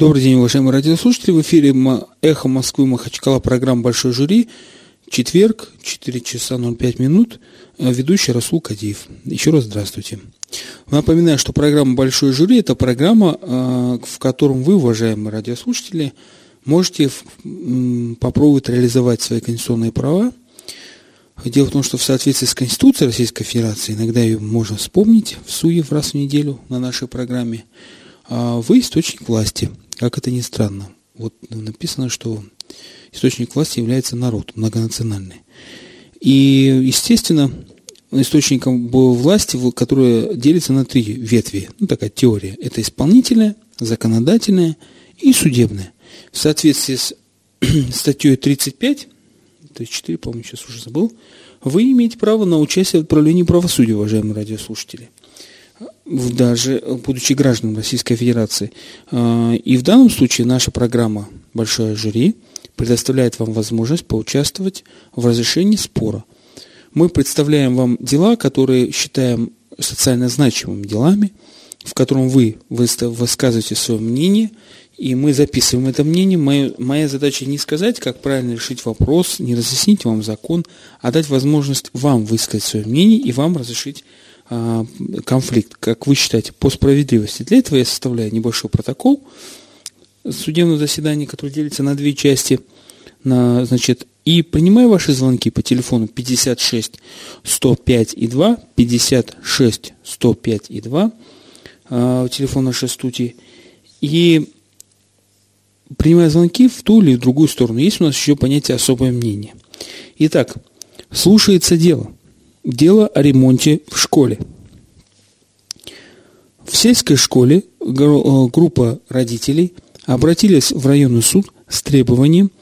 Добрый день, уважаемые радиослушатели. В эфире «Эхо Москвы» Махачкала, программа «Большой жюри». Четверг, 4 часа 05 минут. Э, ведущий Расул Кадиев. Еще раз здравствуйте. Напоминаю, что программа «Большой жюри» – это программа, э, в котором вы, уважаемые радиослушатели, можете попробовать реализовать свои конституционные права. Дело в том, что в соответствии с Конституцией Российской Федерации, иногда ее можно вспомнить в СУЕ раз в неделю на нашей программе, а вы источник власти, как это ни странно. Вот написано, что источник власти является народ, многонациональный. И, естественно, источником власти, которая делится на три ветви, ну, такая теория. Это исполнительная, законодательная и судебная. В соответствии с статьей 35, то есть 4, по-моему, сейчас уже забыл, вы имеете право на участие в отправлении правосудия, уважаемые радиослушатели даже будучи гражданам Российской Федерации. А, и в данном случае наша программа «Большое жюри» предоставляет вам возможность поучаствовать в разрешении спора. Мы представляем вам дела, которые считаем социально значимыми делами, в котором вы высказываете свое мнение, и мы записываем это мнение. Моя, моя задача не сказать, как правильно решить вопрос, не разъяснить вам закон, а дать возможность вам высказать свое мнение и вам разрешить конфликт, как вы считаете, по справедливости. Для этого я составляю небольшой протокол судебного заседания, который делится на две части. На, значит, и принимаю ваши звонки по телефону 56 105 и 2, 56 105 и 2, э, телефон нашей студии. И принимая звонки в ту или другую сторону. Есть у нас еще понятие особое мнение. Итак, слушается дело. Дело о ремонте в школе. В сельской школе э, группа родителей обратились в районный суд с требованием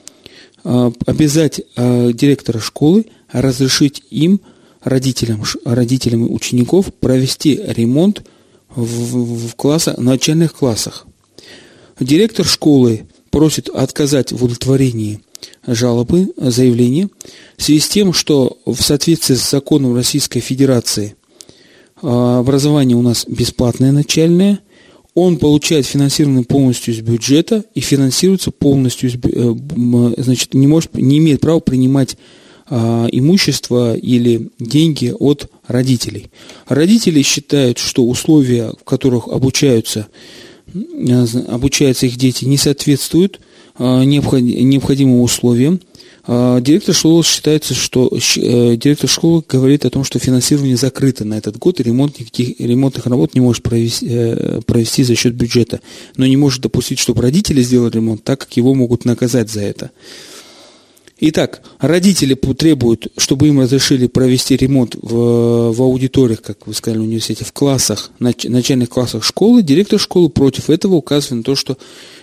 э, обязать э, директора школы разрешить им, родителям, родителям учеников, провести ремонт в, в класса, начальных классах. Директор школы просит отказать в удовлетворении жалобы, заявления, в связи с тем, что в соответствии с законом Российской Федерации а, образование у нас бесплатное начальное, он получает финансирование полностью из бюджета и финансируется полностью, из, э, значит, не, может, не имеет права принимать а, имущество или деньги от родителей. Родители считают, что условия, в которых обучаются, обучаются их дети, не соответствуют необходимым условиям. А, директор школы считается, что э, директор школы говорит о том, что финансирование закрыто на этот год, и ремонт никаких ремонтных работ не может провести, э, провести за счет бюджета, но не может допустить, чтобы родители сделали ремонт, так как его могут наказать за это. Итак, родители требуют, чтобы им разрешили провести ремонт в, в аудиториях, как вы сказали, в университете, в классах, начальных классах школы. Директор школы против этого указывает на то, что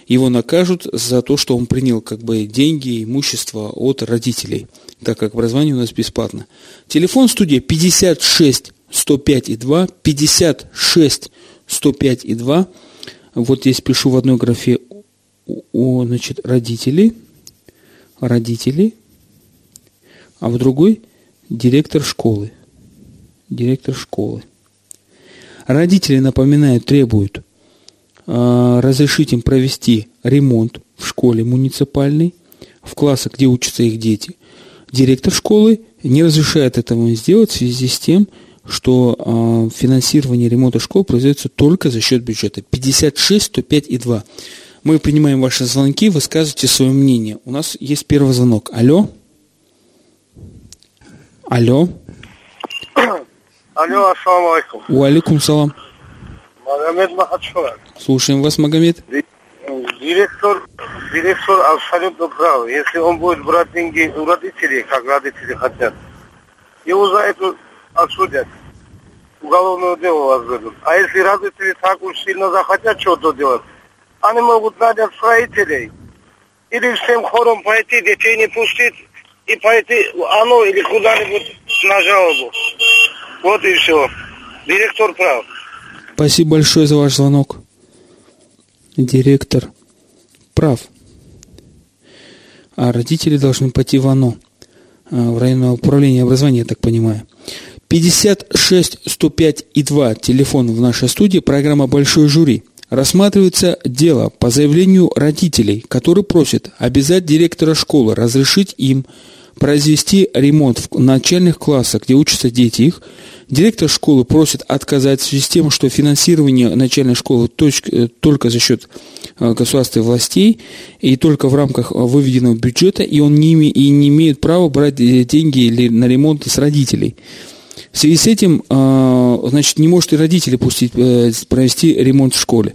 его накажут за то, что он принял как бы деньги, имущество от родителей, так как образование у нас бесплатно. Телефон студии 56 105 и 2, 56 105 и 2. Вот здесь пишу в одной графе о, значит, родителей – родители, а в другой директор школы. Директор школы. Родители, напоминаю, требуют разрешить им провести ремонт в школе муниципальной, в классах, где учатся их дети. Директор школы не разрешает этого сделать в связи с тем, что э, финансирование ремонта школ производится только за счет бюджета. 56, 105 и 2. Мы принимаем ваши звонки, высказывайте свое мнение. У нас есть первый звонок. Алло? Алло? Алло, ассаламу алейкум. Уалейкум салам. Магомед Махачура. Слушаем вас, Магомед. Директор, директор абсолютно прав. Если он будет брать деньги у родителей, как родители хотят, его за это осудят. Уголовное дело возбудят. А если родители так уж сильно захотят что-то делать, они могут нанять строителей или всем хором пойти, детей не пустить и пойти оно или куда-нибудь на жалобу. Вот и все. Директор прав. Спасибо большое за ваш звонок. Директор прав. А родители должны пойти в ОНО, а, в районное управление образования, я так понимаю. 56 105 и 2 телефон в нашей студии, программа «Большой жюри». Рассматривается дело по заявлению родителей, которые просят обязать директора школы разрешить им произвести ремонт в начальных классах, где учатся дети их. Директор школы просит отказать в связи с тем, что финансирование начальной школы э, только за счет э, государственных властей и только в рамках выведенного бюджета, и он не, и не имеет права брать э, деньги на ремонт с родителей. В связи с этим, значит, не может и родители пустить, э, провести ремонт в школе.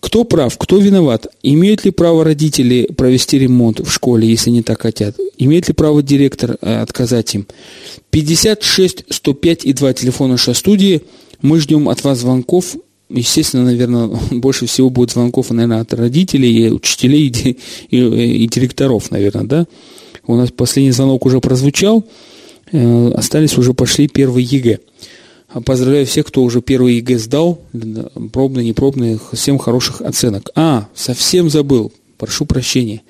Кто прав, кто виноват? Имеют ли право родители провести ремонт в школе, если они так хотят? Имеет ли право директор э, отказать им? 56 105 и 2 телефона студии. Мы ждем от вас звонков. Естественно, наверное, больше всего будет звонков, наверное, от родителей, и учителей и, и, и директоров, наверное, да? У нас последний звонок уже прозвучал. Э, остались уже пошли первые ЕГЭ. Поздравляю всех, кто уже первый ЕГЭ сдал, пробные, непробные, всем хороших оценок. А, совсем забыл, прошу прощения.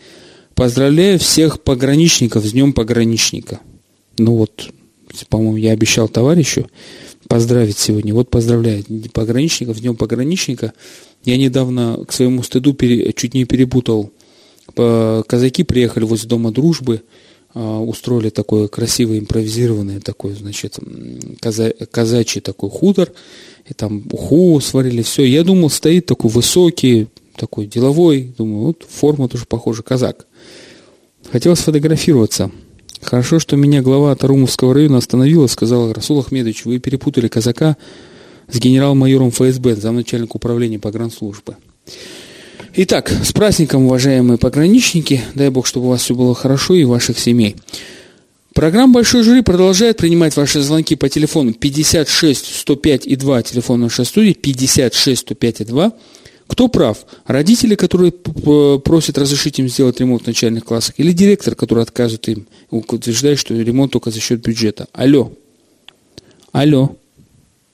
Поздравляю всех пограничников с Днем пограничника. Ну вот, по-моему, я обещал товарищу поздравить сегодня. Вот поздравляю пограничников с Днем пограничника. Я недавно к своему стыду чуть не перепутал. Казаки приехали возле Дома дружбы – а, устроили такой красивый импровизированный такой, значит, каза казачий такой хутор, и там уху сварили, все. Я думал, стоит такой высокий, такой деловой, думаю, вот форма тоже похожа, казак. Хотел сфотографироваться. Хорошо, что меня глава Тарумовского района остановила, сказала, Расул Ахмедович, вы перепутали казака с генерал-майором ФСБ, замначальник управления погранслужбы. Итак, с праздником, уважаемые пограничники. Дай Бог, чтобы у вас все было хорошо и ваших семей. Программа «Большой жюри» продолжает принимать ваши звонки по телефону 56 105 и 2, телефон нашей студии 56 105 и 2. Кто прав? Родители, которые просят разрешить им сделать ремонт в начальных классах, или директор, который отказывает им, утверждает, что ремонт только за счет бюджета? Алло. Алло.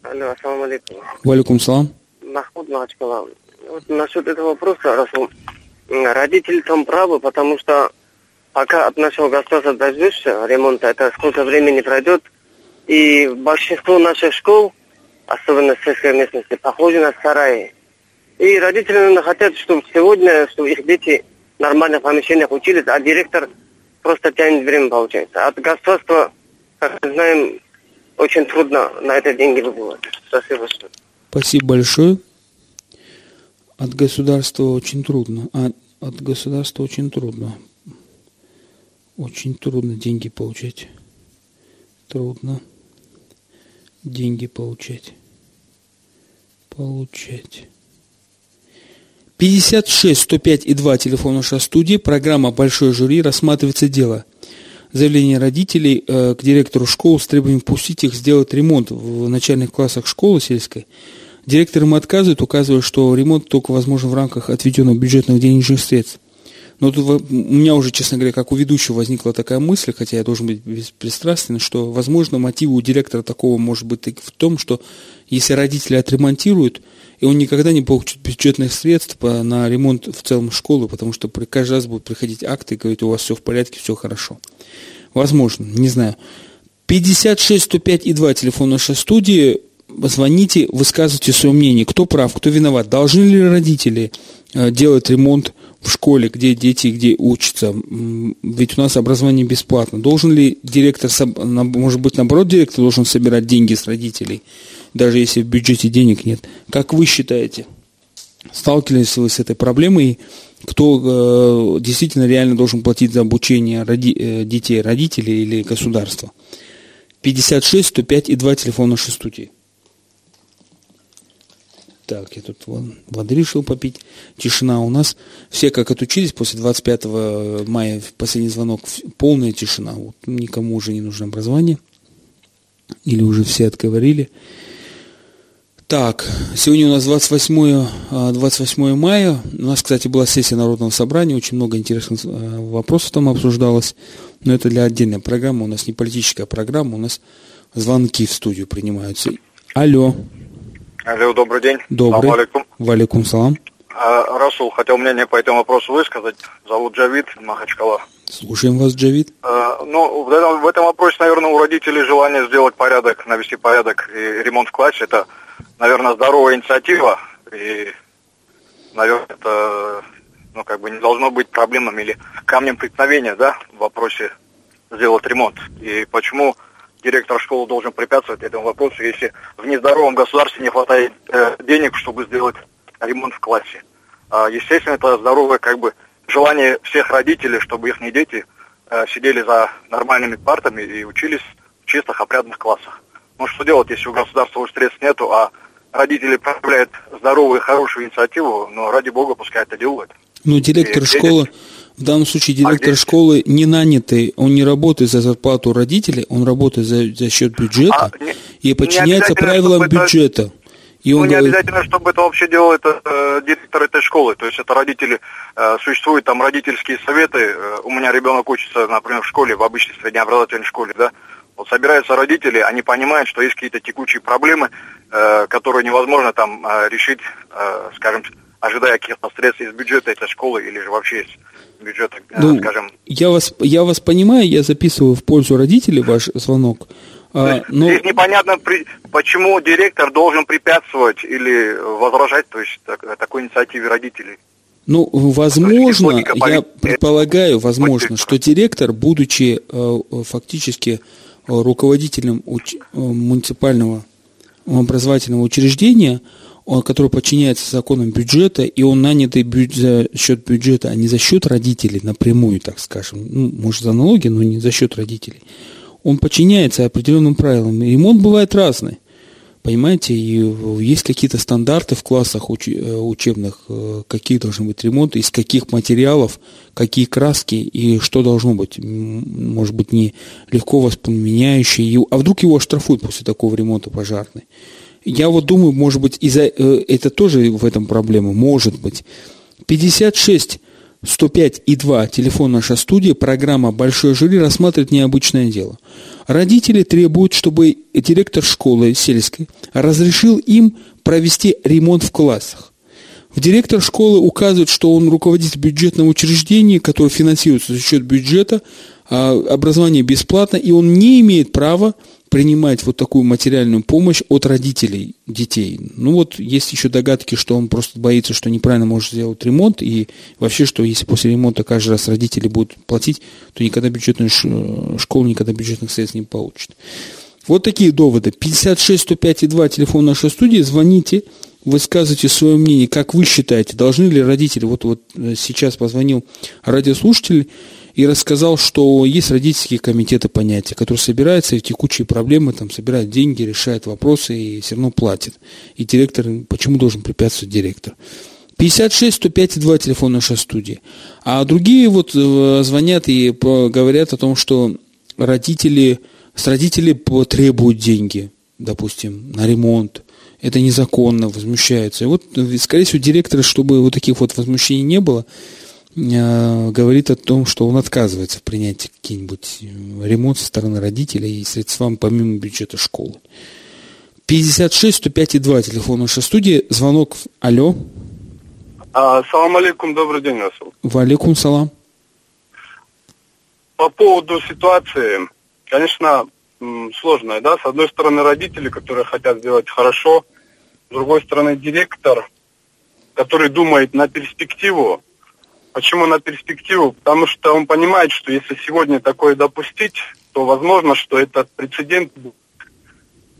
Алло, ассаламу алейкум. Валикум салам. Махмуд Махачкала. Вот насчет этого вопроса, Расул, родители там правы, потому что пока от нашего государства дождешься ремонта, это сколько времени пройдет, и большинство наших школ, особенно в сельской местности, похожи на сараи. И родители, наверное, хотят, чтобы сегодня, чтобы их дети в нормальных помещениях учились, а директор просто тянет время, получается. От государства, как мы знаем, очень трудно на это деньги выбывать. Спасибо. Спасибо большое. От государства очень трудно. А от государства очень трудно. Очень трудно деньги получать. Трудно деньги получать. Получать. 56 105 и 2 телефон нашей студии. Программа «Большой жюри» рассматривается дело. Заявление родителей э, к директору школы с требованием пустить их сделать ремонт в начальных классах школы сельской – Директор им отказывает, указывая, что ремонт только возможен в рамках отведенных бюджетных денежных средств. Но тут у меня уже, честно говоря, как у ведущего возникла такая мысль, хотя я должен быть беспристрастен, что, возможно, мотивы у директора такого может быть в том, что если родители отремонтируют, и он никогда не получит бюджетных средств на ремонт в целом школы, потому что каждый раз будут приходить акты и говорить, у вас все в порядке, все хорошо. Возможно, не знаю. 56 105 и 2 телефон нашей студии звоните, высказывайте свое мнение, кто прав, кто виноват. Должны ли родители э, делать ремонт в школе, где дети, где учатся? Ведь у нас образование бесплатно. Должен ли директор, может быть, наоборот, директор должен собирать деньги с родителей, даже если в бюджете денег нет? Как вы считаете? Сталкивались вы с этой проблемой? Кто э, действительно реально должен платить за обучение роди, э, детей, родителей или государства? 56 105 и 2 телефона нашей студии. Так, я тут воды решил попить. Тишина у нас. Все как отучились после 25 мая, последний звонок, полная тишина. Вот, никому уже не нужно образование. Или уже все отговорили. Так, сегодня у нас 28, 28 а, мая. У нас, кстати, была сессия Народного собрания. Очень много интересных а, вопросов там обсуждалось. Но это для отдельной программы. У нас не политическая программа. У нас звонки в студию принимаются. Алло. Алло, добрый день. Добрый. Алейкум. Валикум салам. А, Расул, хотел мнение по этому вопросу высказать. Зовут Джавид Махачкала. Слушаем вас, Джавид. А, ну, в этом, в этом вопросе, наверное, у родителей желание сделать порядок, навести порядок и ремонт в классе. Это, наверное, здоровая инициатива. И наверное, это ну, как бы не должно быть проблемным или камнем преткновения, да, в вопросе сделать ремонт. И почему директор школы должен препятствовать этому вопросу, если в нездоровом государстве не хватает э, денег, чтобы сделать ремонт в классе. А, естественно, это здоровое как бы желание всех родителей, чтобы их дети э, сидели за нормальными партами и учились в чистых, опрятных классах. Ну что делать, если у государства уже средств нету, а родители проявляют здоровую и хорошую инициативу, но ради бога пускай это делают. Ну, директор и школы, в данном случае директор а школы не нанятый, он не работает за зарплату родителей, он работает за, за счет бюджета а, не, и подчиняется правилам бюджета. Это... И он ну, не говорит... обязательно, чтобы это вообще делал это э, директор этой школы. То есть это родители, э, существуют там родительские советы. Э, у меня ребенок учится, например, в школе, в обычной среднеобразовательной школе, да. Вот собираются родители, они понимают, что есть какие-то текучие проблемы, э, которые невозможно там э, решить, э, скажем, ожидая каких-то средств из бюджета этой школы или же вообще из бюджета, э, ну, скажем. Я вас, я вас понимаю, я записываю в пользу родителей ваш звонок. А, но... Здесь непонятно, почему директор должен препятствовать или возражать то есть, так, такой инициативе родителей. Ну, возможно, я предполагаю, возможно, что директор, будучи э, фактически руководителем уч... Э, муниципального образовательного учреждения, он, который подчиняется законам бюджета, и он нанятый бюджет, за счет бюджета, а не за счет родителей напрямую, так скажем. Ну, может, за налоги, но не за счет родителей. Он подчиняется определенным правилам. И ремонт бывает разный. Понимаете, и есть какие-то стандарты в классах уч, э, учебных, э, какие должны быть ремонты, из каких материалов, какие краски и что должно быть. Может быть, не легко воспламеняющий, а вдруг его оштрафуют после такого ремонта пожарный. Я вот думаю, может быть, из-за э, это тоже в этом проблема, может быть. 56 105 и 2, телефон наша студия, программа «Большой жюри» рассматривает необычное дело. Родители требуют, чтобы директор школы сельской разрешил им провести ремонт в классах. В директор школы указывает, что он руководитель бюджетного учреждения, которое финансируется за счет бюджета, а образование бесплатно, и он не имеет права принимать вот такую материальную помощь от родителей детей. Ну вот есть еще догадки, что он просто боится, что неправильно может сделать ремонт, и вообще, что если после ремонта каждый раз родители будут платить, то никогда бюджетную школу, никогда бюджетных средств не получит. Вот такие доводы. 56 105 и 2, телефон нашей студии, звоните, высказывайте свое мнение, как вы считаете, должны ли родители, вот, вот э, сейчас позвонил радиослушатель, и рассказал, что есть родительские комитеты понятия, которые собираются и текучие проблемы, там, собирают деньги, решают вопросы и все равно платят. И директор, почему должен препятствовать директор? 56 105 2 телефон нашей студии. А другие вот э, звонят и говорят о том, что родители, с родителей требуют деньги, допустим, на ремонт. Это незаконно, возмущаются. И вот, скорее всего, директоры, чтобы вот таких вот возмущений не было, говорит о том, что он отказывается в принятии какие-нибудь э, ремонт со стороны родителей и средствам помимо бюджета школы. 56 105 и 2 телефон нашей студии. Звонок. Алло. А, салам алейкум, добрый день, Расул. Валикум салам. По поводу ситуации, конечно, сложная, да, с одной стороны родители, которые хотят сделать хорошо, с другой стороны директор, который думает на перспективу, Почему на перспективу? Потому что он понимает, что если сегодня такое допустить, то возможно, что этот прецедент будет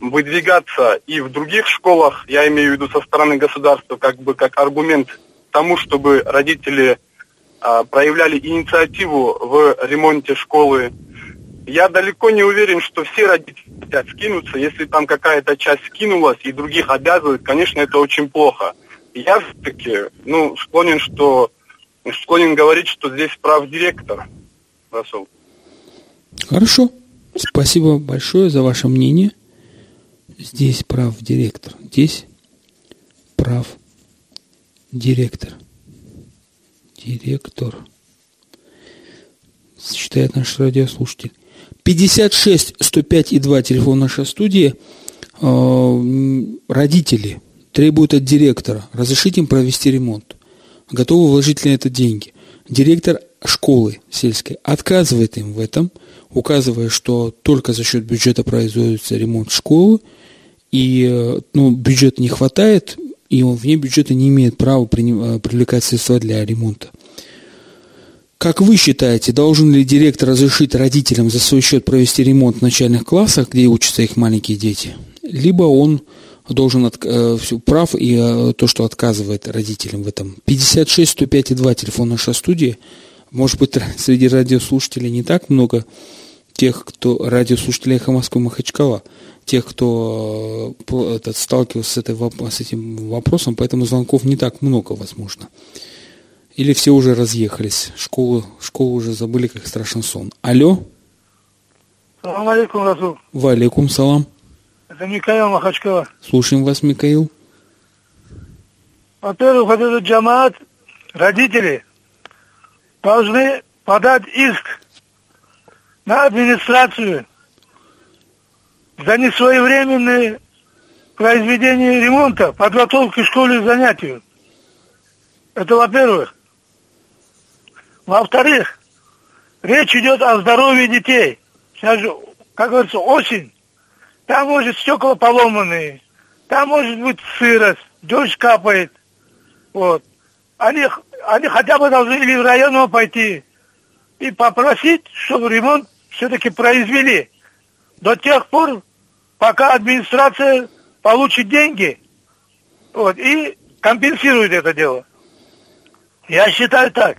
выдвигаться и в других школах, я имею в виду со стороны государства, как бы как аргумент тому, чтобы родители а, проявляли инициативу в ремонте школы. Я далеко не уверен, что все родители хотят скинуться. Если там какая-то часть скинулась и других обязывают, конечно, это очень плохо. Я все-таки ну, склонен, что склонен говорить, что здесь прав директор, Расул. Хорошо. Спасибо большое за ваше мнение. Здесь прав директор. Здесь прав директор. Директор. Считает наш радиослушатель. 56 105 и 2 телефон нашей студии. Э, родители требуют от директора разрешить им провести ремонт готовы вложить ли это деньги. Директор школы сельской отказывает им в этом, указывая, что только за счет бюджета производится ремонт школы, и ну, бюджет не хватает, и и он вне бюджета не имеет права э, привлекать средства для ремонта. Как вы считаете, должен ли директор разрешить родителям за свой счет провести ремонт в начальных классах, где учатся их маленькие дети? Либо он должен от, э, прав и э, то, что отказывает родителям в этом. 56 105 и 2 телефон нашей студии. Может быть, среди радиослушателей не так много тех, кто радиослушателей «Эхо Москвы» Махачкала, тех, кто э, этот, сталкивался с, этой, с этим вопросом, поэтому звонков не так много, возможно. Или все уже разъехались, школу, школу уже забыли, как страшен сон. Алло? Салам алейкум, Расул. Валейкум салам. Это Михаил Махачкала. Слушаем вас, Михаил. Во-первых, вот этот джамаат, родители должны подать иск на администрацию за несвоевременное произведение ремонта, подготовки школы к занятию. Это во-первых. Во-вторых, речь идет о здоровье детей. Сейчас же, как говорится, осень. Там может стекла поломанные, там может быть сырость, дождь капает. Вот. Они, они хотя бы должны или в району пойти и попросить, чтобы ремонт все-таки произвели. До тех пор, пока администрация получит деньги вот, и компенсирует это дело. Я считаю так.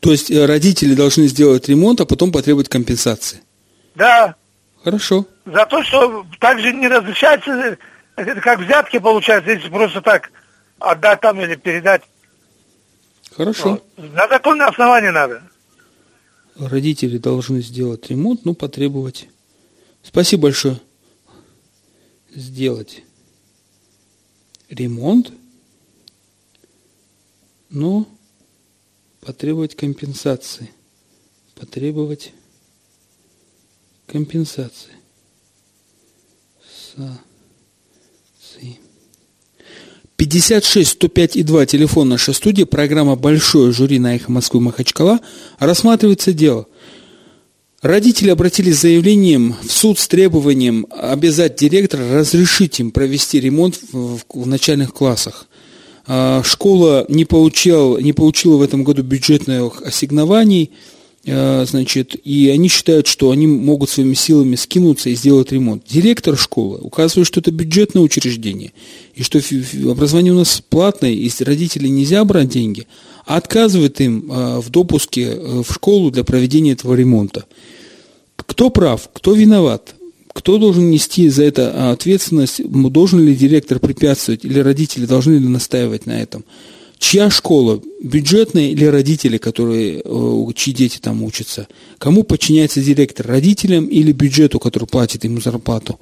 То есть э, родители должны сделать ремонт, а потом потребовать компенсации? Да. Хорошо. За то, что также не разрешается, это как взятки получается, если просто так отдать там или передать. Хорошо. Вот. На законное основание надо. Родители должны сделать ремонт, ну, потребовать. Спасибо большое. Сделать ремонт, но потребовать компенсации. Потребовать компенсации. Са. 56 105 и 2 телефон нашей студии, программа «Большое жюри» на «Эхо Москвы» Махачкала, рассматривается дело. Родители обратились с заявлением в суд с требованием обязать директора разрешить им провести ремонт в, в начальных классах. А, школа не получила, не получила в этом году бюджетных ассигнований – значит, и они считают, что они могут своими силами скинуться и сделать ремонт. Директор школы указывает, что это бюджетное учреждение, и что образование у нас платное, и родителей нельзя брать деньги, а отказывает им э, в допуске э, в школу для проведения этого ремонта. Кто прав, кто виноват? Кто должен нести за это ответственность? Должен ли директор препятствовать или родители должны ли настаивать на этом? Чья школа? Бюджетная или родители, которые, э, чьи дети там учатся? Кому подчиняется директор? Родителям или бюджету, который платит ему зарплату?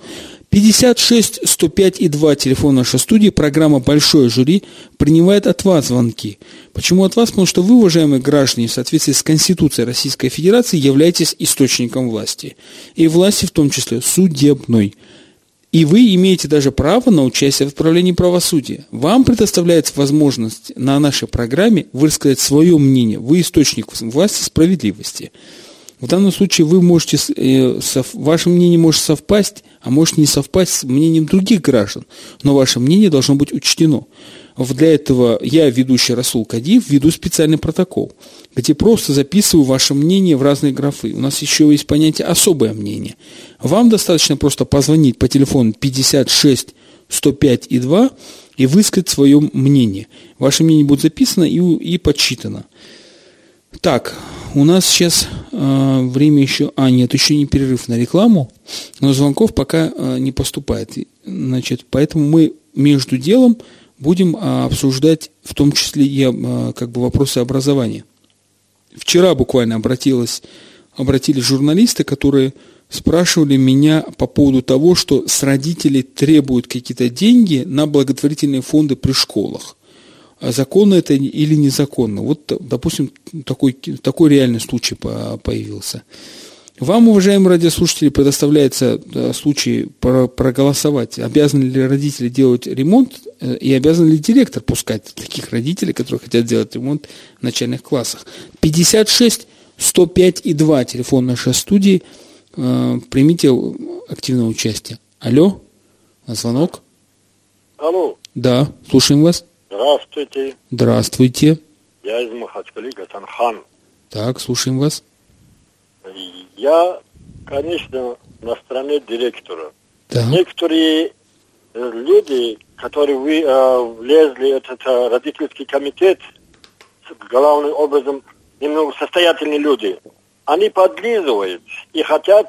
56 105 и 2 телефон нашей студии, программа «Большое жюри» принимает от вас звонки. Почему от вас? Потому что вы, уважаемые граждане, в соответствии с Конституцией Российской Федерации являетесь источником власти. И власти в том числе судебной. И вы имеете даже право на участие в отправлении правосудия. Вам предоставляется возможность на нашей программе высказать свое мнение. Вы источник власти справедливости. В данном случае вы можете, э, ваше мнение может совпасть, а может не совпасть с мнением других граждан. Но ваше мнение должно быть учтено. Для этого я, ведущий Расул Кадиев, веду специальный протокол, где просто записываю ваше мнение в разные графы. У нас еще есть понятие «особое мнение». Вам достаточно просто позвонить по телефону 56 105 и 2 и высказать свое мнение. Ваше мнение будет записано и, и подсчитано. Так, у нас сейчас э, время еще... А, нет, еще не перерыв на рекламу, но звонков пока э, не поступает. Значит, поэтому мы между делом будем а, обсуждать в том числе и а, как бы вопросы образования. Вчера буквально обратилась, обратились журналисты, которые спрашивали меня по поводу того, что с родителей требуют какие-то деньги на благотворительные фонды при школах. А законно это или незаконно? Вот, допустим, такой, такой реальный случай появился. Вам, уважаемые радиослушатели, предоставляется случай проголосовать, обязаны ли родители делать ремонт э, и обязан ли директор пускать таких родителей, которые хотят делать ремонт в начальных классах. 56 105 и 2 телефон нашей студии. Э, примите активное участие. Алло, звонок. Алло. Да, слушаем вас. Здравствуйте. Здравствуйте. Я из Махачкалы, Гатанхан. Так, слушаем вас. Я, конечно, на стороне директора. Да. Некоторые э, люди, которые вы, э, влезли в этот э, родительский комитет, главным образом, немного состоятельные люди, они подлизывают и хотят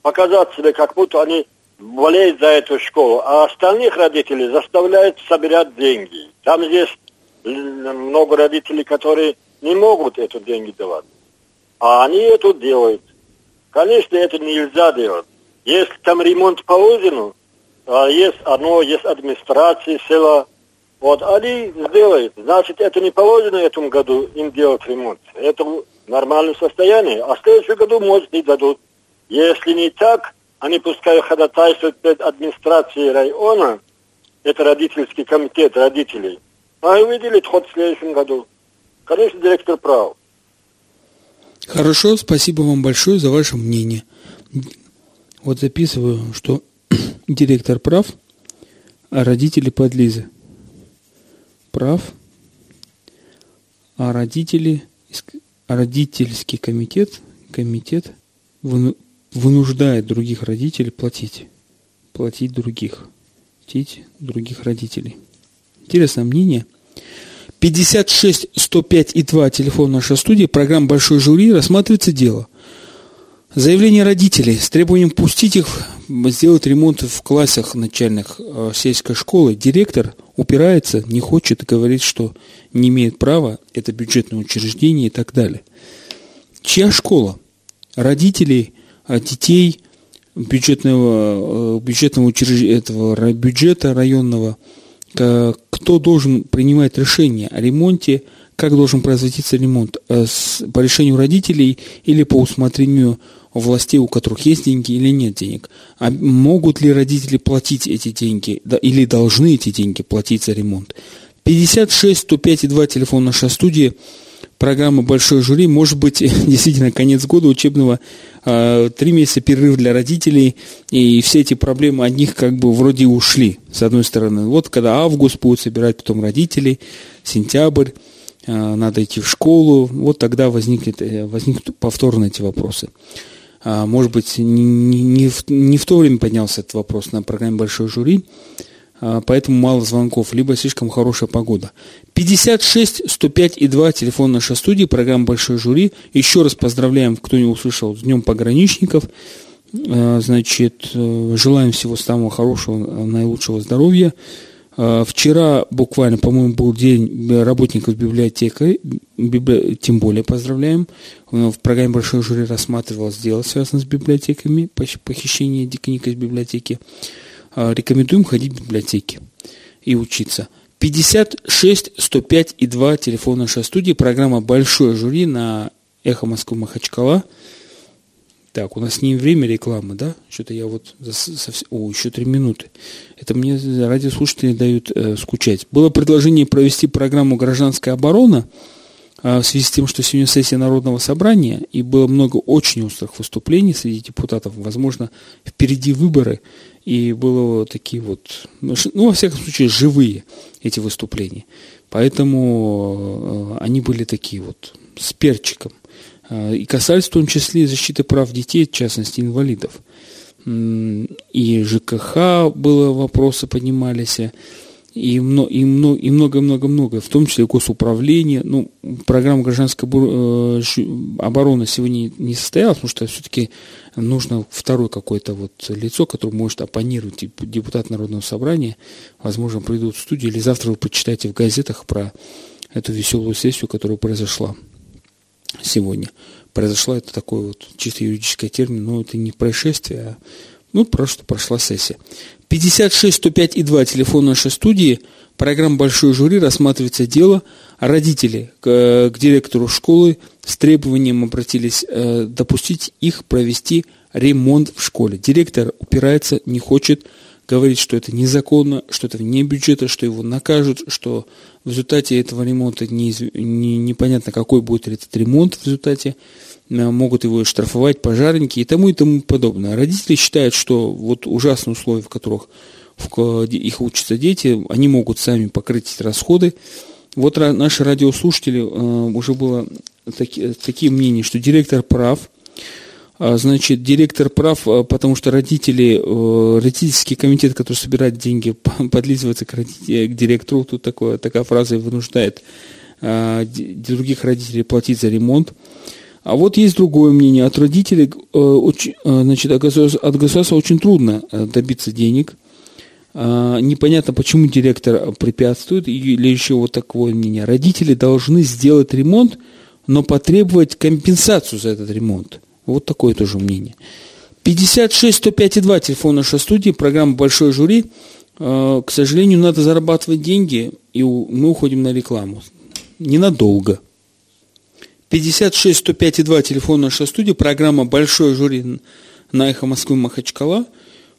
показать себе, как будто они болеют за эту школу, а остальных родителей заставляют собирать деньги. Там есть много родителей, которые не могут эти деньги давать. А они это делают. Конечно, это нельзя делать. Если там ремонт положен, а есть одно, есть администрация села, вот, они сделают. Значит, это не положено в этом году им делать ремонт. Это нормальное состояние. А в следующем году, может, и дадут. Если не так, они пускай ходатайствуют перед администрацией района, это родительский комитет родителей, а увидели ход в следующем году. Конечно, директор прав. Хорошо, спасибо вам большое за ваше мнение. Вот записываю, что директор прав, а родители подлизы. Прав, а родители, а родительский комитет, комитет вынуждает других родителей платить. Платить других. Платить других родителей. Интересное мнение. 56 105 и 2 телефон нашей студии, программа «Большой жюри», рассматривается дело. Заявление родителей с требованием пустить их сделать ремонт в классах начальных э, сельской школы. Директор упирается, не хочет и говорит, что не имеет права, это бюджетное учреждение и так далее. Чья школа? Родителей детей бюджетного, э, бюджетного учреждения, этого бюджета районного, кто должен принимать решение о ремонте, как должен производиться ремонт, э, по решению родителей или по усмотрению властей, у которых есть деньги или нет денег. А могут ли родители платить эти деньги или должны эти деньги платить за ремонт? 56 105 и 2 телефон нашей студии – программы «Большой жюри». Может быть, действительно, конец года учебного, а, три месяца перерыв для родителей, и все эти проблемы от них как бы вроде ушли, с одной стороны. Вот когда август будет собирать потом родителей, сентябрь, а, надо идти в школу, вот тогда возникнет, э, возникнут повторно эти вопросы. А, может быть, не, в, не в то время поднялся этот вопрос на программе «Большой жюри», поэтому мало звонков, либо слишком хорошая погода. 56 105 и 2, телефон нашей студии, программа «Большой жюри». Еще раз поздравляем, кто не услышал, с Днем пограничников. А, значит, э, желаем всего самого хорошего, наилучшего здоровья. А, вчера буквально, по-моему, был день работников библиотеки, библи... тем более поздравляем. В программе «Большой жюри» рассматривалось дело, связанное с библиотеками, похищение книг из библиотеки. А, рекомендуем ходить в библиотеки и учиться. 56 105 и 2 телефон нашей студии. Программа «Большое жюри» на «Эхо Москвы Махачкала». Так, у нас не время рекламы, да? Что-то я вот... Совсем... О, еще три минуты. Это мне радиослушатели дают э, скучать. Было предложение провести программу «Гражданская оборона», в связи с тем, что сегодня сессия Народного собрания, и было много очень острых выступлений среди депутатов, возможно, впереди выборы, и было такие вот, ну, во всяком случае, живые эти выступления. Поэтому э, они были такие вот, с перчиком. А, и касались в том числе защиты прав детей, в частности, инвалидов. И ЖКХ было, вопросы поднимались, и много-много-много, в том числе госуправление. Ну, программа гражданской э, обороны сегодня не состоялась, потому что все-таки нужно второе какое-то вот лицо, которое может оппонировать, депутат Народного собрания, возможно, придут в студию, или завтра вы почитаете в газетах про эту веселую сессию, которая произошла сегодня. Произошла это такой вот чисто юридический термин, но это не происшествие, а ну, просто прошла сессия. 56 105 и 2 телефон нашей студии. Программа «Большой жюри» рассматривается дело. Родители к, к директору школы с требованием обратились э, допустить их провести ремонт в школе. Директор упирается, не хочет, говорит, что это незаконно, что это вне бюджета, что его накажут, что в результате этого ремонта не, не, непонятно, какой будет этот ремонт в результате. Могут его штрафовать пожарники и тому и тому подобное. Родители считают, что вот ужасные условия, в которых их учатся дети, они могут сами покрыть эти расходы. Вот наши радиослушатели, э, уже было таки, такие мнения, что директор прав, а, Значит, директор прав, э, потому что родители, э, родительский комитет, который собирает деньги, подлизывается к, родителю, к директору. Тут такое, такая фраза вынуждает а, других родителей платить за ремонт. А вот есть другое мнение. От родителей, значит, от государства очень трудно добиться денег – а, непонятно, почему директор препятствует, или еще вот такое мнение. Родители должны сделать ремонт, но потребовать компенсацию за этот ремонт. Вот такое тоже мнение. 56 105 2, телефон нашей студии, программа «Большой жюри». А, к сожалению, надо зарабатывать деньги, и мы уходим на рекламу. Ненадолго. 56 105 2, телефон нашей студии, программа «Большой жюри» на «Эхо Москвы» Махачкала –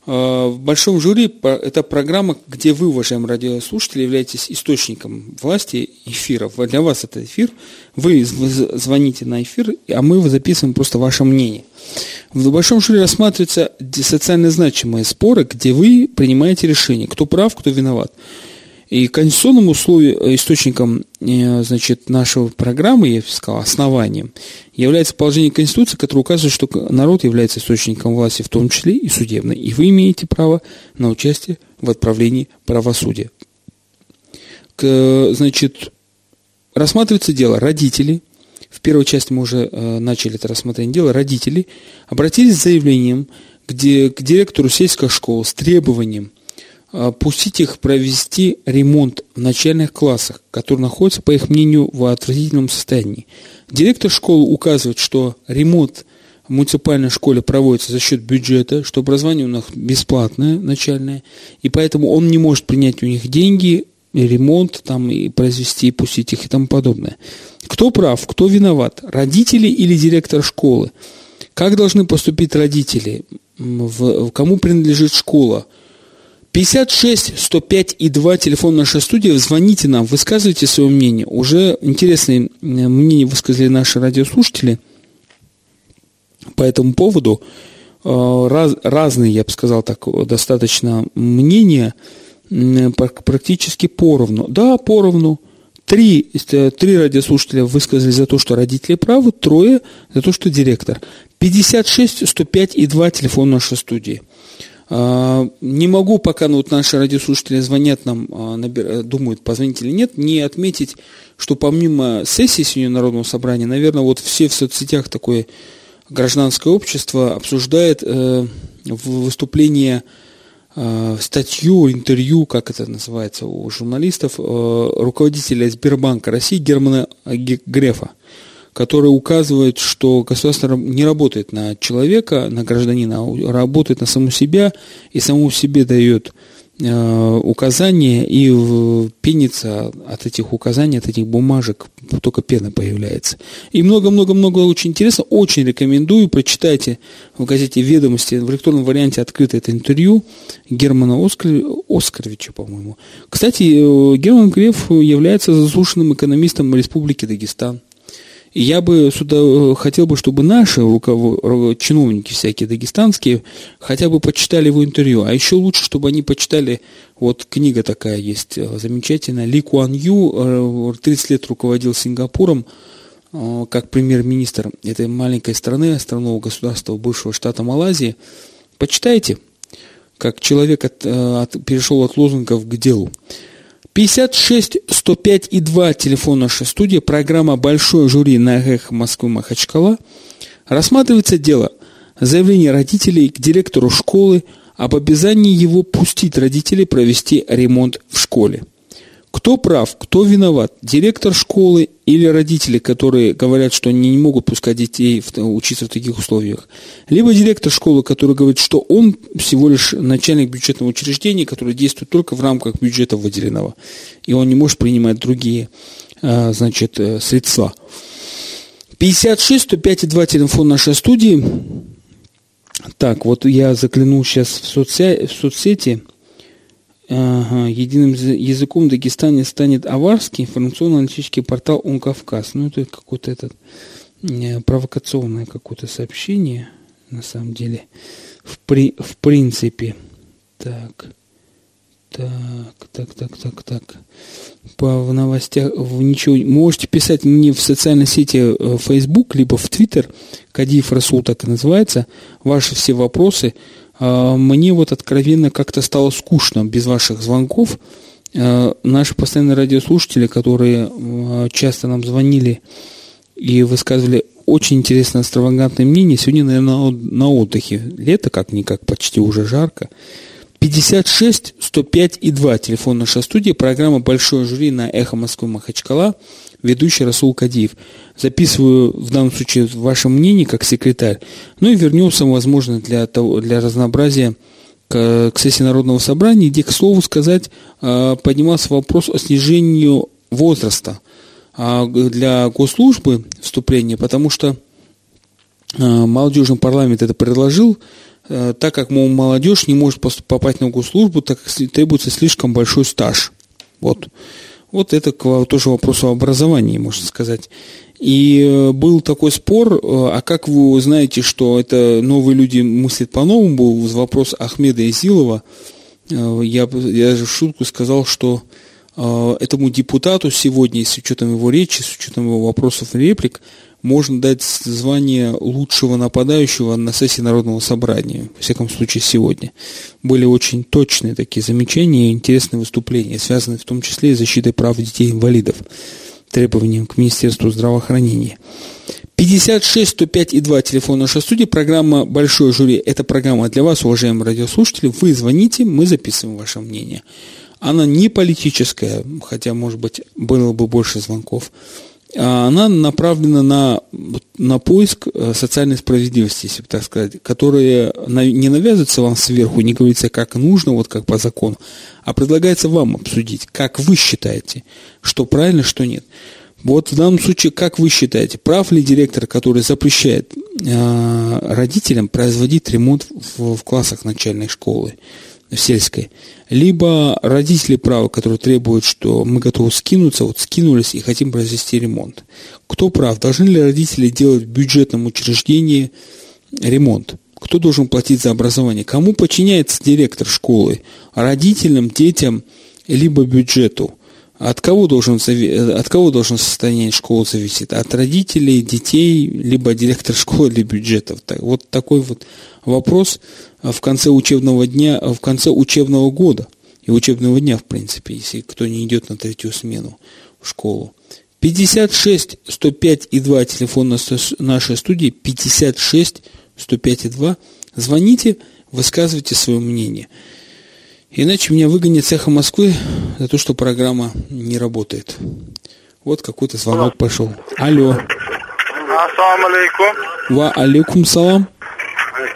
Э, в большом жюри это программа, где вы, уважаемые радиослушатели, являетесь источником власти эфиров. Для вас это эфир. Вы звоните на эфир, а мы записываем просто ваше мнение. В большом жюри рассматриваются социально значимые споры, где вы принимаете решение, кто прав, кто виноват. И конституционным условием, э, источником э, значит, нашей программы, я сказал, основанием, является положение Конституции, которое указывает, что народ является источником власти, в том числе и судебной. И вы имеете право на участие в отправлении правосудия. К, значит, рассматривается дело родители. В первой части мы уже э, начали это рассмотрение дела. Родители обратились с заявлением где, к директору сельской школы с требованием пустить их провести ремонт в начальных классах, который находится, по их мнению, в отвратительном состоянии. Директор школы указывает, что ремонт в муниципальной школе проводится за счет бюджета, что образование у них бесплатное, начальное, и поэтому он не может принять у них деньги, и ремонт там, и произвести, и пустить их и тому подобное. Кто прав, кто виноват? Родители или директор школы? Как должны поступить родители? В, кому принадлежит школа? 56 105 и 2, телефон нашей студии. Звоните нам, высказывайте свое мнение. Уже интересные мнения высказали наши радиослушатели по этому поводу. Э, раз, разные, я бы сказал так, достаточно мнения, практически поровну. Да, поровну. Три, три радиослушателя высказали за то, что родители правы, трое за то, что директор. 56 105 и 2, телефон нашей студии. А, не могу, пока ну, вот наши радиослушатели звонят нам, а, набир, думают, позвонить или нет, не отметить, что помимо сессии сегодня Народного собрания, наверное, вот все в соцсетях такое гражданское общество обсуждает э, выступление, э, статью, интервью, как это называется у журналистов, э, руководителя Сбербанка России Германа Грефа который указывает, что государство не работает на человека, на гражданина, а работает на саму себя и саму себе дает э, указания и пенится от этих указаний, от этих бумажек, только пена появляется. И много-много-много очень интересно, очень рекомендую, прочитайте в газете «Ведомости», в электронном варианте открыто это интервью Германа Оскар... Оскаровича, по-моему. Кстати, э, Герман Греф является заслуженным экономистом Республики Дагестан. Я бы сюда э, хотел бы, чтобы наши чиновники всякие дагестанские хотя бы почитали его интервью. А еще лучше, чтобы они почитали, вот книга такая есть э, замечательная, Ли Куан Ю, 30 э, лет руководил Сингапуром, как премьер-министр этой маленькой страны, странового государства бывшего штата Малайзии. Почитайте, как человек от, от, перешел от лозунгов к делу. 56 105 и 2 телефон нашей студии, программа «Большой жюри» на ЭХ Москвы Махачкала. Рассматривается дело заявление родителей к директору школы об обязании его пустить родителей провести ремонт в школе – кто прав, кто виноват? Директор школы или родители, которые говорят, что они не могут пускать детей учиться в таких условиях? Либо директор школы, который говорит, что он всего лишь начальник бюджетного учреждения, который действует только в рамках бюджета выделенного, и он не может принимать другие а, значит, э, средства. 56 105 2 телефон нашей студии. Так, вот я заглянул сейчас в, соцсети, в соцсети – единым языком в Дагестане станет аварский информационно-аналитический портал «Он Кавказ». Ну, это какое-то этот э, провокационное какое-то сообщение, на самом деле, в, при, в принципе. Так, Так, так, так, так, так. По в новостях в ничего. Можете писать мне в социальной сети э, Facebook, либо в Twitter. Кадиев Расул так и называется. Ваши все вопросы. А, мне вот откровенно как-то стало скучно без ваших звонков. А, наши постоянные радиослушатели, которые а, часто нам звонили и высказывали очень интересное экстравагантное мнение, сегодня, наверное, на отдыхе. Лето как-никак, почти уже жарко. 56 105 и 2, телефон нашей студии, программа «Большое жюри» на «Эхо Москвы Махачкала», ведущий Расул Кадиев. Записываю в данном случае ваше мнение как секретарь. Ну и вернемся, возможно, для, того, для разнообразия к, к сессии Народного собрания, где, к слову сказать, а, поднимался вопрос о снижении возраста а, для госслужбы вступления, потому что а, молодежный парламент это предложил, так как, мол, молодежь не может попасть на госслужбу, так как требуется слишком большой стаж. Вот. Вот это тоже вопрос о образовании, можно сказать. И э, был такой спор, э, а как вы знаете, что это новые люди мыслят по-новому, был вопрос Ахмеда Изилова. Э, я, я же в шутку сказал, что этому депутату сегодня, с учетом его речи, с учетом его вопросов и реплик, можно дать звание лучшего нападающего на сессии Народного собрания, во всяком случае сегодня. Были очень точные такие замечания и интересные выступления, связанные в том числе и защитой прав детей-инвалидов, требованиям к Министерству здравоохранения. 56 105 и 2 телефон нашей студии. Программа «Большое жюри» – это программа для вас, уважаемые радиослушатели. Вы звоните, мы записываем ваше мнение. Она не политическая, хотя, может быть, было бы больше звонков. А она направлена на, на поиск э, социальной справедливости, если бы так сказать, которая не навязывается вам сверху, не говорится, как нужно, вот как по закону, а предлагается вам обсудить, как вы считаете, что правильно, что нет. Вот в данном случае, как вы считаете, прав ли директор, который запрещает э, родителям производить ремонт в, в классах начальной школы? В сельской, либо родители правы, которые требуют, что мы готовы скинуться, вот скинулись и хотим произвести ремонт. Кто прав? Должны ли родители делать в бюджетном учреждении ремонт? Кто должен платить за образование? Кому подчиняется директор школы? Родителям, детям, либо бюджету? От кого, должен, от кого должно состояние школы зависеть? От родителей, детей, либо директор школы, или бюджетов? Вот такой вот вопрос в конце учебного дня, в конце учебного года и учебного дня, в принципе, если кто не идет на третью смену в школу. 56 105 и 2 телефон нашей студии 56 105 и 2. Звоните, высказывайте свое мнение. Иначе меня выгонят с эхо Москвы за то, что программа не работает. Вот какой-то звонок пошел. Алло. Ассаламу алейкум. Ва алейкум салам.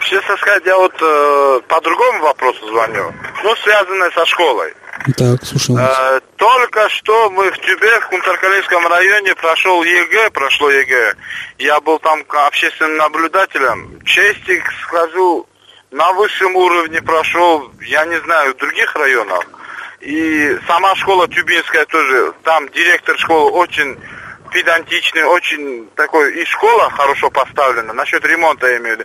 Честно сказать, я вот э, по другому вопросу звоню. Ну, связанное со школой. Так, слушай. Э, только что мы в Тюбе, в Кунтаркалинском районе, прошел ЕГЭ, прошло ЕГЭ. Я был там общественным наблюдателем. Честно скажу, на высшем уровне прошел, я не знаю, в других районах. И сама школа Тюбинская тоже, там директор школы очень педантичный, очень такой, и школа хорошо поставлена, насчет ремонта я имею.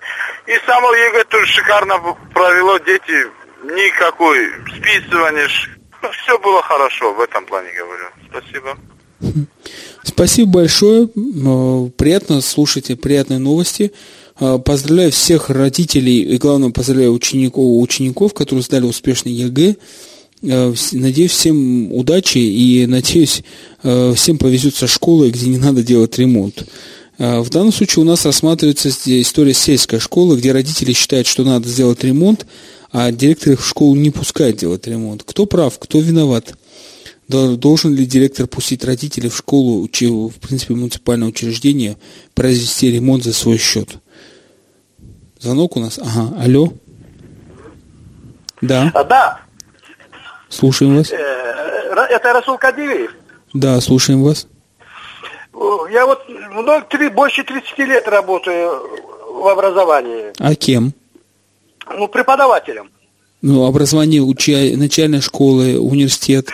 И само ЕГЭ тоже шикарно провело, дети никакой списывания, ну, все было хорошо, в этом плане говорю. Спасибо. Спасибо большое, приятно слушать приятные новости. А, поздравляю всех родителей и, главное, поздравляю учеников, учеников, которые сдали успешный ЕГЭ. Надеюсь, всем удачи и, надеюсь, всем повезет со школы, где не надо делать ремонт. В данном случае у нас рассматривается история сельской школы, где родители считают, что надо сделать ремонт, а директор их в школу не пускает делать ремонт. Кто прав, кто виноват? Должен ли директор пустить родителей в школу, в принципе, муниципальное учреждение, произвести ремонт за свой счет? Звонок у нас. Ага, алло. Да. А, да. Слушаем вас. Э, это Расул Кадиев. Да, слушаем вас. Я вот много, три, больше 30 лет работаю в образовании. А кем? Ну, преподавателем. Ну, образование, уча... начальная школа, университет.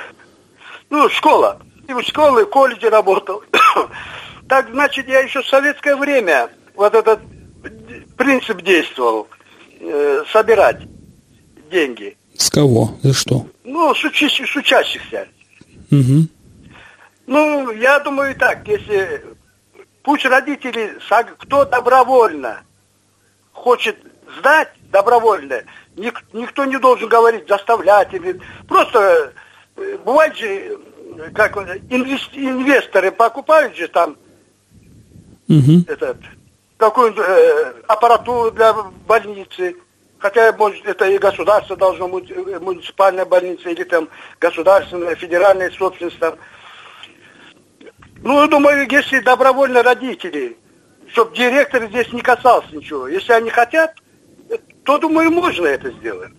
Ну, школа. И в школе, в колледже работал. так, значит, я еще в советское время вот этот принцип действовал, э, собирать деньги. С кого? За что? Ну, с, учи- с учащихся. Угу. Ну, я думаю так, если пусть родители, кто добровольно хочет сдать добровольно, ник- никто не должен говорить, заставлять или просто э, бывает же, э, как он, инвес- инвесторы покупают же там Угу. этот какую-то э, аппаратуру для больницы. Хотя, может, это и государство должно быть, э, муниципальная больница или там государственная, федеральная собственность. Там. Ну, я думаю, если добровольно родители, чтобы директор здесь не касался ничего. Если они хотят, то, думаю, можно это сделать.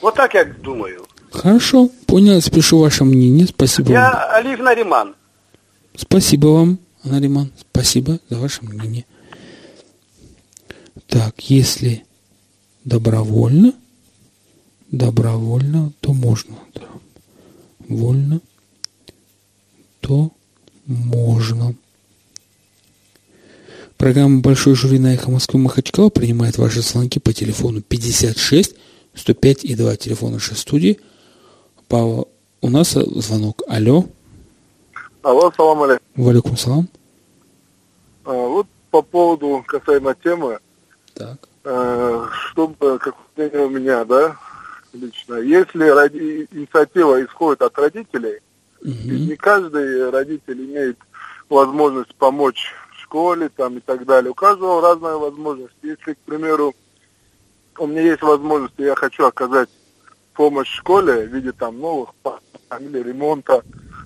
Вот так я думаю. Хорошо, понял, спешу ваше мнение. Спасибо Я вам. Алиф Нариман. Спасибо вам, Нариман. Спасибо за ваше мнение. Так, если добровольно, добровольно, то можно. Добровольно, то можно. Программа «Большой жюри» на «Эхо Москвы» Махачкала принимает ваши звонки по телефону 56 105 и 2 телефона нашей студии. Павел, у нас звонок. Алло. Алло, салам алейкум. Валикум салам. А, вот по поводу касаемо темы, Так. э, чтобы, как мнение у меня, да, лично, если роди- инициатива исходит от родителей, ведь не каждый родитель имеет возможность помочь в школе там и так далее. У каждого разная возможность. Если, к примеру, у меня есть возможность, и я хочу оказать помощь в школе в виде там новых или ремонта,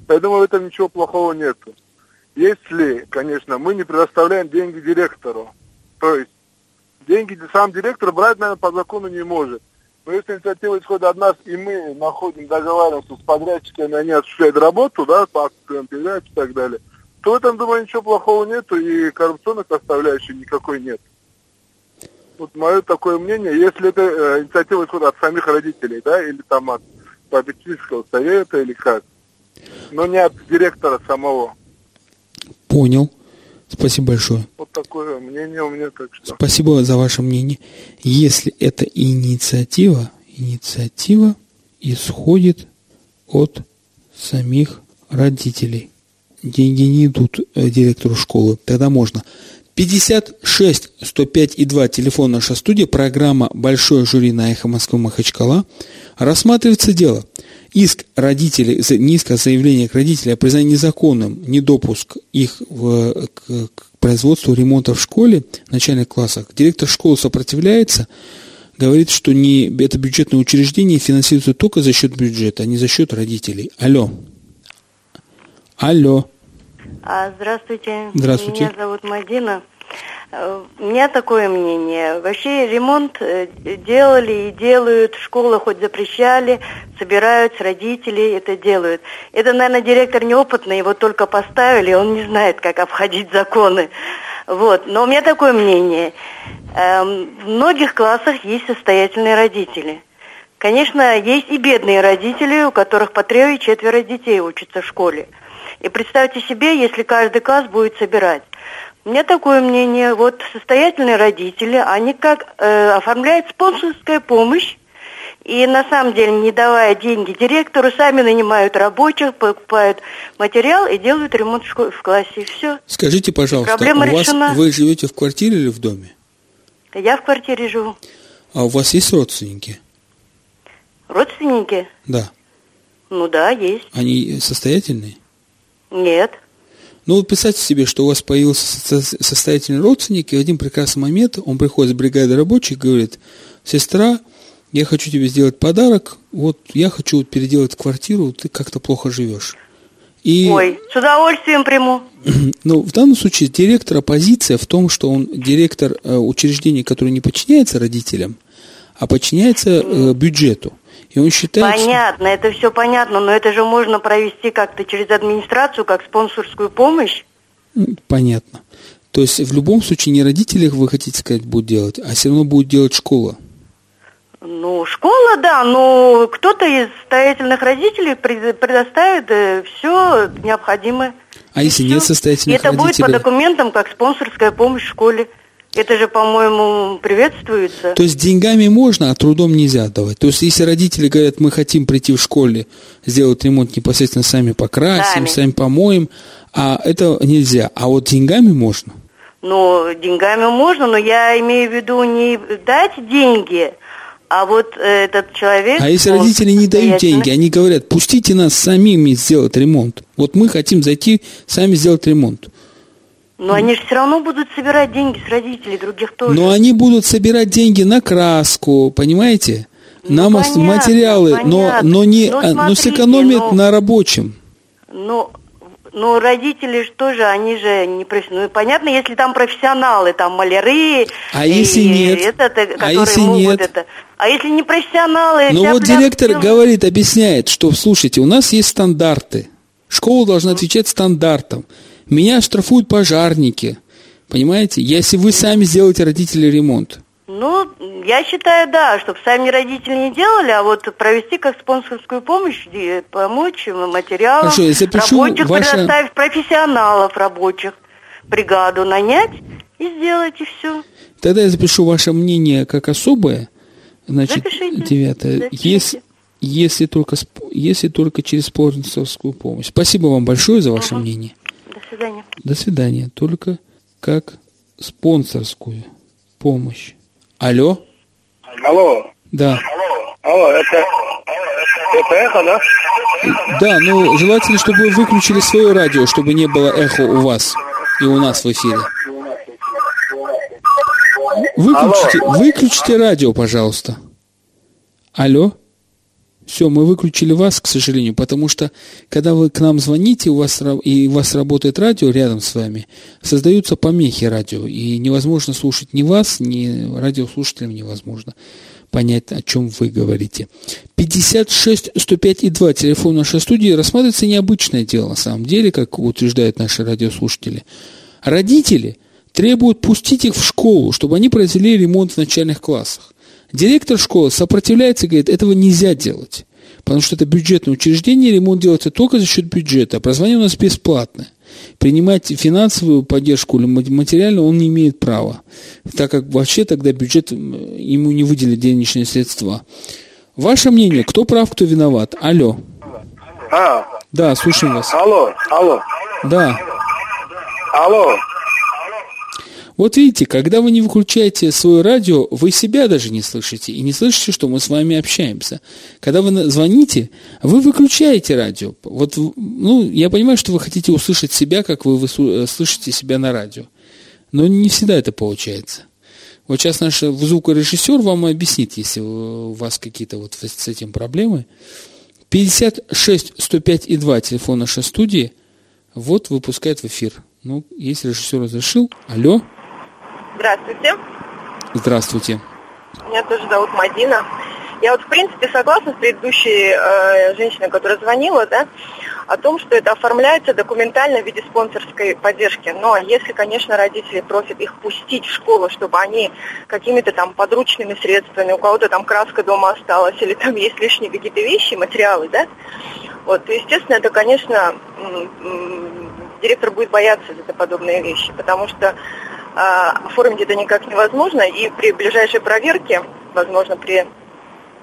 я думаю, в этом ничего плохого нету. Если, конечно, мы не предоставляем деньги директору, то есть деньги сам директор брать, наверное, по закону не может. Но если инициатива исходит от нас, и мы находим, договариваемся с подрядчиками, они осуществляют работу, да, по актам передач и так далее, то в этом, думаю, ничего плохого нету, и коррупционной составляющей никакой нет. Вот мое такое мнение, если это э, инициатива исходит от самих родителей, да, или там от попечительского совета, или как, но не от директора самого. Понял. Спасибо большое. Вот такое мнение у меня, так что. Спасибо за ваше мнение. Если это инициатива, инициатива исходит от самих родителей. Деньги не идут э, директору школы, тогда можно. 56 105 и 2, телефон наша студия, программа «Большое жюри» на «Эхо Москвы Махачкала». Рассматривается дело. Иск родителей, не иск, а заявление к родителям о признании незаконным недопуск их в- к, к производству ремонта в школе, в начальных классах. Директор школы сопротивляется, говорит, что не, это бюджетное учреждение финансируется только за счет бюджета, а не за счет родителей. Алло. Алло. А, Здравствуйте. Здравствуйте. Меня зовут Мадина. У меня такое мнение. Вообще ремонт э, делали и делают, школы хоть запрещали, собираются родители, это делают. Это, наверное, директор неопытный, его только поставили, он не знает, как обходить законы. Вот. Но у меня такое мнение. Эм, В многих классах есть состоятельные родители. Конечно, есть и бедные родители, у которых по трое и четверо детей учатся в школе. И представьте себе, если каждый класс будет собирать. У меня такое мнение, вот состоятельные родители, они как э, оформляют спонсорская помощь, и на самом деле, не давая деньги директору, сами нанимают рабочих, покупают материал и делают ремонт в, классе. И все. Скажите, пожалуйста, Проблема у вас, решена. вы живете в квартире или в доме? Я в квартире живу. А у вас есть родственники? Родственники? Да. Ну да, есть. Они состоятельные? Нет. Ну, вот представьте себе, что у вас появился со- состоятельный родственник, и в один прекрасный момент он приходит с бригады рабочих и говорит, сестра, я хочу тебе сделать подарок, вот я хочу вот переделать квартиру, ты как-то плохо живешь. И, Ой, с удовольствием приму. ну, в данном случае директора позиция в том, что он директор э, учреждения, которое не подчиняется родителям, а подчиняется э, бюджету. И он считает, что- Понятно, это все понятно, но это же можно провести как-то через администрацию, как спонсорскую помощь. Понятно. То есть в любом случае не родители, вы хотите сказать, будут делать, а все равно будет делать школа. Ну, школа, да, но кто-то из состоятельных родителей пред- предоставит все необходимое. А если нет И состоятельных это будет по родителей? документам, как спонсорская помощь в школе. Это же, по-моему, приветствуется. То есть деньгами можно, а трудом нельзя давать. То есть если родители говорят, мы хотим прийти в школе, сделать ремонт непосредственно сами покрасим, Сами. сами помоем, а это нельзя. А вот деньгами можно. Ну, деньгами можно, но я имею в виду не дать деньги, а вот э, этот человек... А если родители не дают деньги, они говорят, пустите нас самими сделать ремонт. Вот мы хотим зайти, сами сделать ремонт. Но они же все равно будут собирать деньги с родителей, других тоже. Но они будут собирать деньги на краску, понимаете? на Ну, понятно, материалы, но, понятно. но, не, Ну, а, но смотрите, сэкономят ну- на рабочем. Ну, ну, родители же тоже, они же не профессионалы. Ну, понятно, если там профессионалы, там маляры. А и если нет? этот, э, А если могут нет? это. А если не профессионалы? Но тяп-ляп, вот директор всё. говорит, объясняет, что, слушайте, у нас есть стандарты. Школа должна отвечать стандартам. Меня штрафуют пожарники. Понимаете? Если вы сами сделаете родители ремонт. Ну, я считаю, да, чтобы сами родители не делали, а вот провести как спонсорскую помощь, помочь материалом, Хорошо, я запишу рабочих ваше- предоставить, профессионалов рабочих, бригаду нанять и сделать, и все. Тогда я запишу ваше мнение как особое. Значит, Запишите, девятое. запишите. Если, если, только, если только через спонсорскую помощь. Спасибо вам большое за ваше мнение. До свидания. До свидания. Только как спонсорскую помощь. Алло? Алло, Да. алло, это, это эхо, да? Да, ну желательно, чтобы вы выключили свое радио, чтобы не было эхо у вас и у нас в эфире. Выключите, выключите радио, пожалуйста. Алло? Все, мы выключили вас, к сожалению, потому что когда вы к нам звоните, у вас, и у вас работает радио рядом с вами, создаются помехи радио, и невозможно слушать ни вас, ни радиослушателям невозможно понять, о чем вы говорите. 56 105 и 2, телефон нашей студии, рассматривается необычное дело, на самом деле, как утверждают наши радиослушатели. Родители требуют пустить их в школу, чтобы они произвели ремонт в начальных классах. Директор школы сопротивляется и говорит, этого нельзя делать, потому что это бюджетное учреждение, ремонт делается только за счет бюджета, образование у нас бесплатное. Принимать финансовую поддержку или ма- материальную он не имеет права, так как вообще тогда бюджет ему не выделит денежные средства. Ваше мнение, кто прав, кто виноват? Алло. А, Да, слушаем вас. алло, алло, Да. алло. Вот видите, когда вы не выключаете свое радио, вы себя даже не слышите. И не слышите, что мы с вами общаемся. Когда вы звоните, вы выключаете радио. Вот, ну, я понимаю, что вы хотите услышать себя, как вы э, слышите себя на радио. Но не всегда это получается. Вот сейчас наш звукорежиссер вам объяснит, если у вас какие-то вот с этим проблемы. 56 105 и 2 телефон нашей студии. Вот выпускает в эфир. Ну, если режиссер разрешил. Алло. Здравствуйте. Здравствуйте. Меня тоже зовут Мадина. Я вот, в принципе, согласна с предыдущей э, женщиной, которая звонила, да, о том, что это оформляется документально в виде спонсорской поддержки. Но если, конечно, родители просят их пустить в школу, чтобы они какими-то там подручными средствами, у кого-то там краска дома осталась, или там есть лишние какие-то вещи, материалы, да, вот, то, естественно, это, конечно, директор будет бояться за подобные вещи, потому что оформить это никак невозможно, и при ближайшей проверке, возможно, при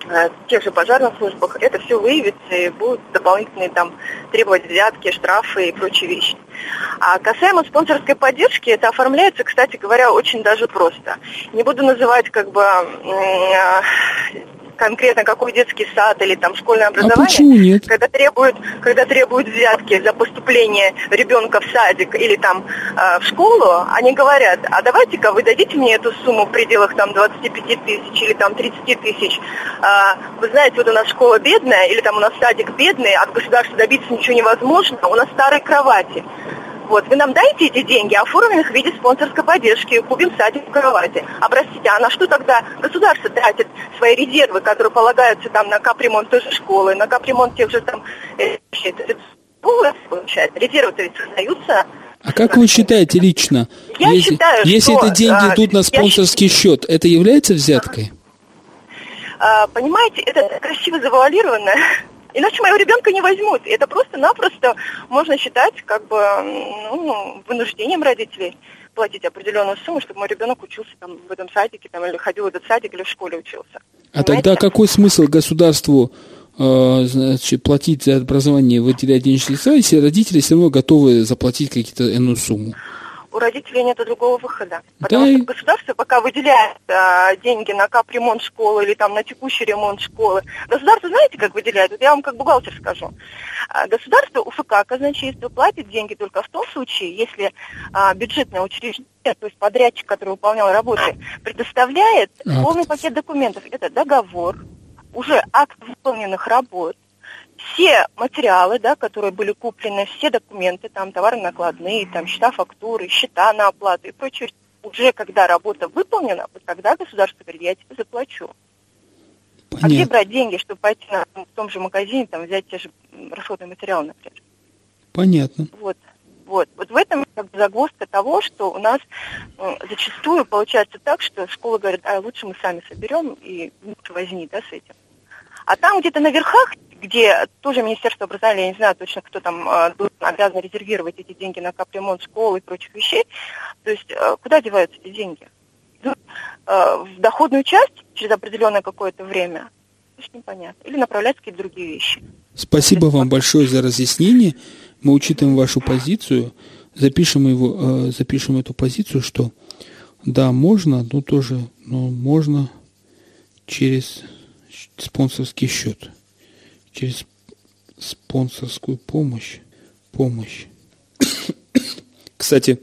а, тех же пожарных службах, это все выявится и будут дополнительные там требовать взятки, штрафы и прочие вещи. А касаемо спонсорской поддержки, это оформляется, кстати говоря, очень даже просто. Не буду называть как бы а, конкретно какой детский сад или там школьное образование. почему нет? Когда требуют, когда требуют взятки за поступление ребенка в садик или там э, в школу, они говорят, а давайте-ка вы дадите мне эту сумму в пределах там 25 тысяч или там 30 тысяч. А, вы знаете, вот у нас школа бедная или там у нас садик бедный, от государства добиться ничего невозможно, у нас старые кровати. Вот, вы нам дайте эти деньги, оформим их в виде спонсорской поддержки, купим садик в кровати. А простите, а на что тогда государство тратит свои резервы, которые полагаются там на капремонт той же школы, на капремонт тех же там, э, получается, резервы-то ведь создаются. А как вы считаете лично, Я если, считаю, если что, это деньги а, идут на спонсорский счет, это является взяткой? А, понимаете, это красиво завуалировано. Иначе моего ребенка не возьмут. Это просто-напросто можно считать как бы ну, вынуждением родителей платить определенную сумму, чтобы мой ребенок учился там в этом садике, там, или ходил в этот садик, или в школе учился. А Понимаете? тогда какой смысл государству э, значит, платить за образование, выделять денежные средства, если родители все равно готовы заплатить какие-то иную сумму? У родителей нет другого выхода. Потому да. что государство пока выделяет а, деньги на капремонт школы или там на текущий ремонт школы. Государство, знаете, как выделяет? Вот я вам как бухгалтер скажу. А, государство УФК казначейство платит деньги только в том случае, если а, бюджетное учреждение, то есть подрядчик, который выполнял работы, предоставляет полный пакет документов. Это договор, уже акт выполненных работ, все материалы, да, которые были куплены, все документы, там товары накладные, там счета фактуры, счета на оплату и прочее, уже когда работа выполнена, вот тогда государство говорит, я тебе заплачу. Понятно. А где брать деньги, чтобы пойти на, в том же магазине, там взять те же расходные материалы, например? Понятно. Вот. Вот. вот в этом как бы загвоздка того, что у нас э, зачастую получается так, что школа говорит, а лучше мы сами соберем и лучше возьми да, с этим. А там где-то на верхах где тоже Министерство образования, я не знаю точно, кто там э, обязан резервировать эти деньги на капремонт школы и прочих вещей. То есть э, куда деваются эти деньги? Э, в доходную часть через определенное какое-то время? Это непонятно. Или направляются какие-то другие вещи. Спасибо вам большое за разъяснение. Мы учитываем вашу позицию, запишем, его, запишем эту позицию, что да, можно, но тоже но можно через спонсорский счет через спонсорскую помощь. Помощь. Кстати,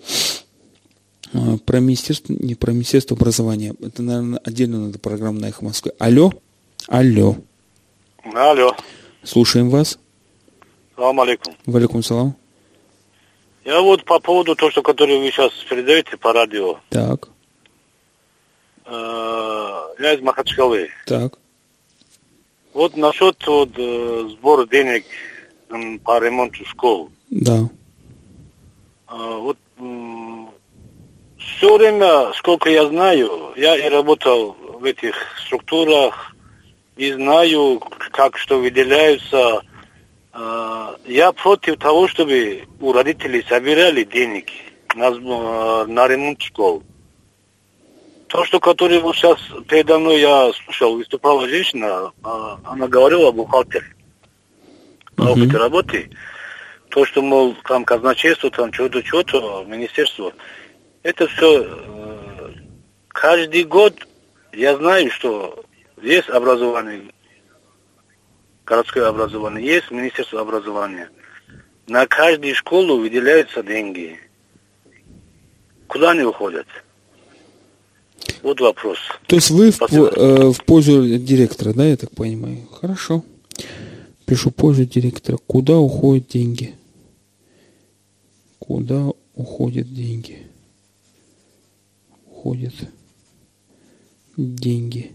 а, про министерство, не про министерство образования. Это, наверное, отдельно надо программа на Эхо Москвы. Алло? Алло. Алло. Слушаем вас. Салам алейкум. Валикум салам. Я вот по поводу того, что который вы сейчас передаете по радио. Так. Э, я из Махачкалы. Так. Вот насчет вот, э, сбора денег э, по ремонту школ. Да. Э, вот э, все время, сколько я знаю, я и работал в этих структурах и знаю, как что выделяются. Э, я против того, чтобы у родителей собирали денег на, э, на ремонт школ. То, что который вот сейчас передо мной я слушал, выступала женщина, а, она говорила о бухгалтере, о опыте работы. То, что, мол, там казначейство, там что-то, что-то, министерство, это все э, каждый год я знаю, что есть образование, городское образование, есть министерство образования. На каждую школу выделяются деньги. Куда они уходят? Вот вопрос. То есть вы в, э, в пользу директора, да, я так понимаю? Хорошо. Пишу пользу директора. Куда уходят деньги? Куда уходят деньги? Уходят деньги.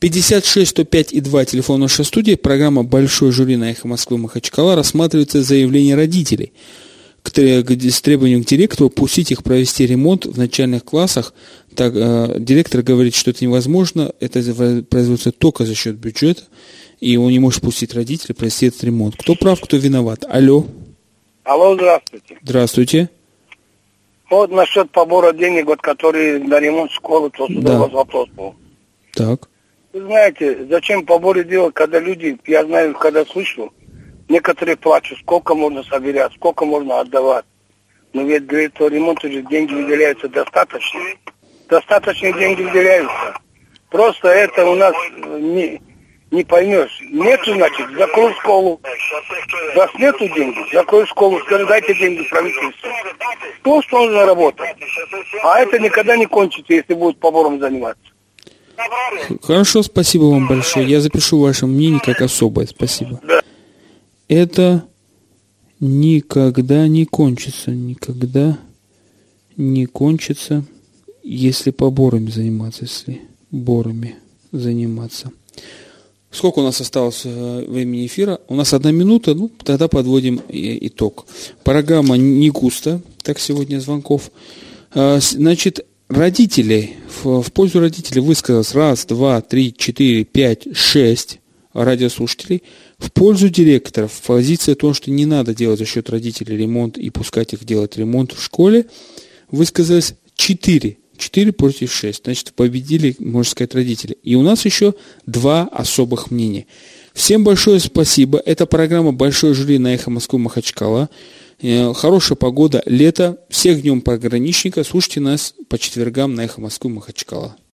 56 105 и 2 телефон нашей студии. Программа «Большой жюри» на «Эхо Москвы» Махачкала рассматривается заявление родителей – к, с требованием к директору пустить их провести ремонт в начальных классах. Так, э, директор говорит, что это невозможно, это производится только за счет бюджета, и он не может пустить родителей провести этот ремонт. Кто прав, кто виноват? Алло. Алло, здравствуйте. Здравствуйте. Вот насчет побора денег, вот, которые на ремонт школы, то сюда да. у вас вопрос был. Так. Вы знаете, зачем поборы делать, когда люди, я знаю, когда слышу, Некоторые плачут, сколько можно собирать, сколько можно отдавать. Но ведь для этого ремонта же деньги выделяются достаточно. Достаточные деньги выделяются. Просто это у нас не, не поймешь. Нету, значит, закрой школу. Раз нету денег, закрой школу, скажи, дайте деньги правительству. То, что нужно работать. А это никогда не кончится, если будет побором заниматься. Хорошо, спасибо вам большое. Я запишу ваше мнение как особое. Спасибо. Да это никогда не кончится, никогда не кончится, если поборами заниматься, если борами заниматься. Сколько у нас осталось э, времени эфира? У нас одна минута, ну, тогда подводим итог. Программа не густо, так сегодня звонков. А, значит, родителей, в, в пользу родителей высказалось раз, два, три, четыре, пять, шесть радиослушателей. В пользу директоров позиция о том, что не надо делать за счет родителей ремонт и пускать их делать ремонт в школе, высказалось 4. 4 против 6. Значит, победили, можно сказать, родители. И у нас еще два особых мнения. Всем большое спасибо. Это программа «Большой жюри» на «Эхо Москвы» Махачкала. Э, хорошая погода, лето. Всех днем пограничника. Слушайте нас по четвергам на «Эхо Москвы» Махачкала.